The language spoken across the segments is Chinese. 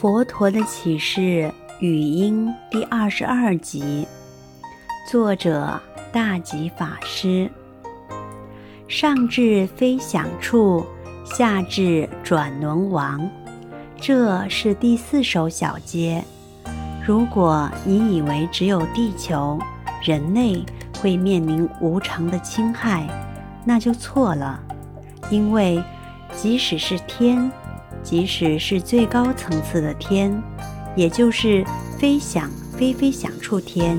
佛陀的启示语音第二十二集，作者大吉法师。上至飞翔处，下至转轮王，这是第四首小节。如果你以为只有地球人类会面临无常的侵害，那就错了，因为即使是天。即使是最高层次的天，也就是飞想非飞想处天，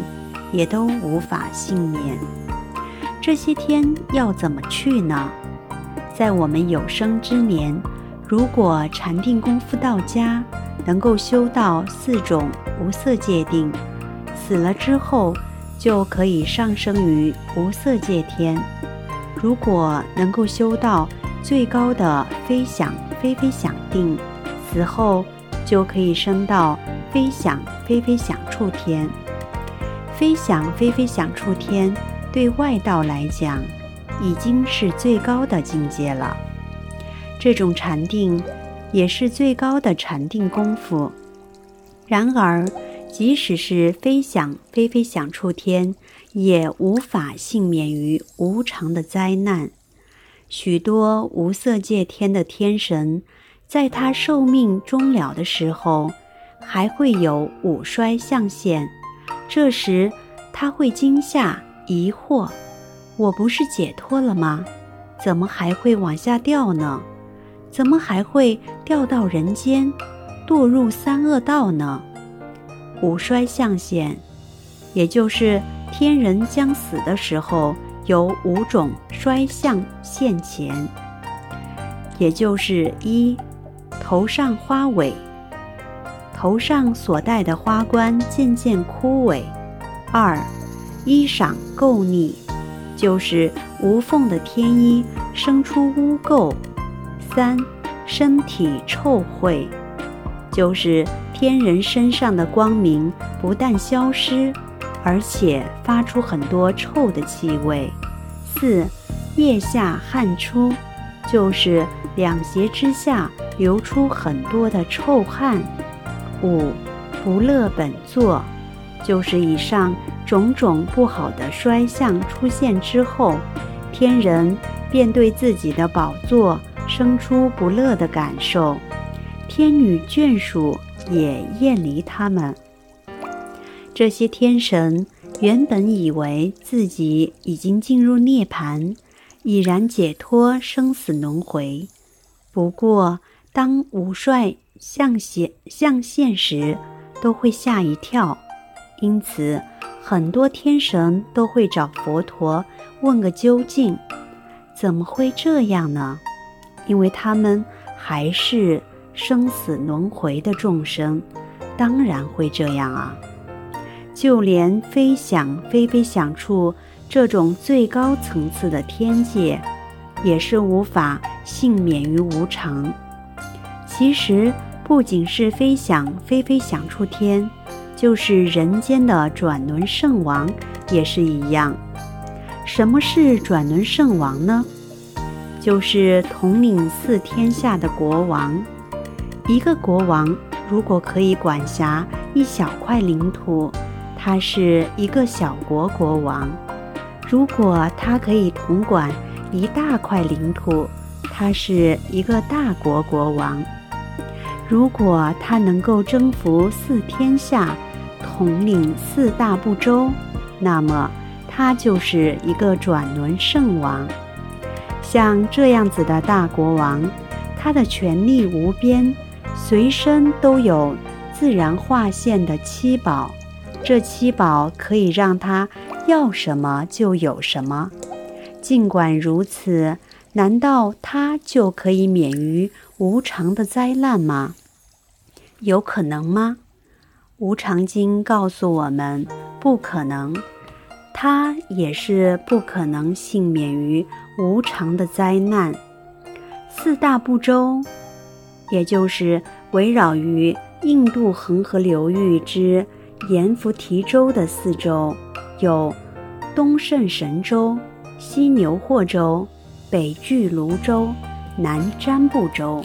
也都无法幸免。这些天要怎么去呢？在我们有生之年，如果禅定功夫到家，能够修到四种无色界定，死了之后就可以上升于无色界天。如果能够修到最高的飞想。非非想定，死后就可以升到飞想非非想处天。飞想非非想处天，对外道来讲，已经是最高的境界了。这种禅定也是最高的禅定功夫。然而，即使是飞想非非想处天，也无法幸免于无常的灾难。许多无色界天的天神，在他寿命终了的时候，还会有五衰相现。这时，他会惊吓、疑惑：“我不是解脱了吗？怎么还会往下掉呢？怎么还会掉到人间，堕入三恶道呢？”五衰相现，也就是天人将死的时候。有五种衰相现前，也就是一，头上花萎，头上所戴的花冠渐渐枯萎；二，衣裳垢腻，就是无缝的天衣生出污垢；三，身体臭秽，就是天人身上的光明不但消失。而且发出很多臭的气味。四，腋下汗出，就是两胁之下流出很多的臭汗。五，不乐本座，就是以上种种不好的衰相出现之后，天人便对自己的宝座生出不乐的感受，天女眷属也厌离他们。这些天神原本以为自己已经进入涅槃，已然解脱生死轮回。不过，当五衰相现向现时，都会吓一跳。因此，很多天神都会找佛陀问个究竟：怎么会这样呢？因为他们还是生死轮回的众生，当然会这样啊。就连飞翔、飞飞想处这种最高层次的天界，也是无法幸免于无常。其实，不仅是飞翔、飞飞想处天，就是人间的转轮圣王也是一样。什么是转轮圣王呢？就是统领四天下的国王。一个国王如果可以管辖一小块领土，他是一个小国国王，如果他可以统管一大块领土，他是一个大国国王；如果他能够征服四天下，统领四大部洲，那么他就是一个转轮圣王。像这样子的大国王，他的权力无边，随身都有自然化现的七宝。这七宝可以让他要什么就有什么。尽管如此，难道他就可以免于无常的灾难吗？有可能吗？无常经告诉我们，不可能。他也是不可能幸免于无常的灾难。四大部洲，也就是围绕于印度恒河流域之。阎浮提州的四州有东胜神州、西牛货州、北俱芦州、南瞻部州。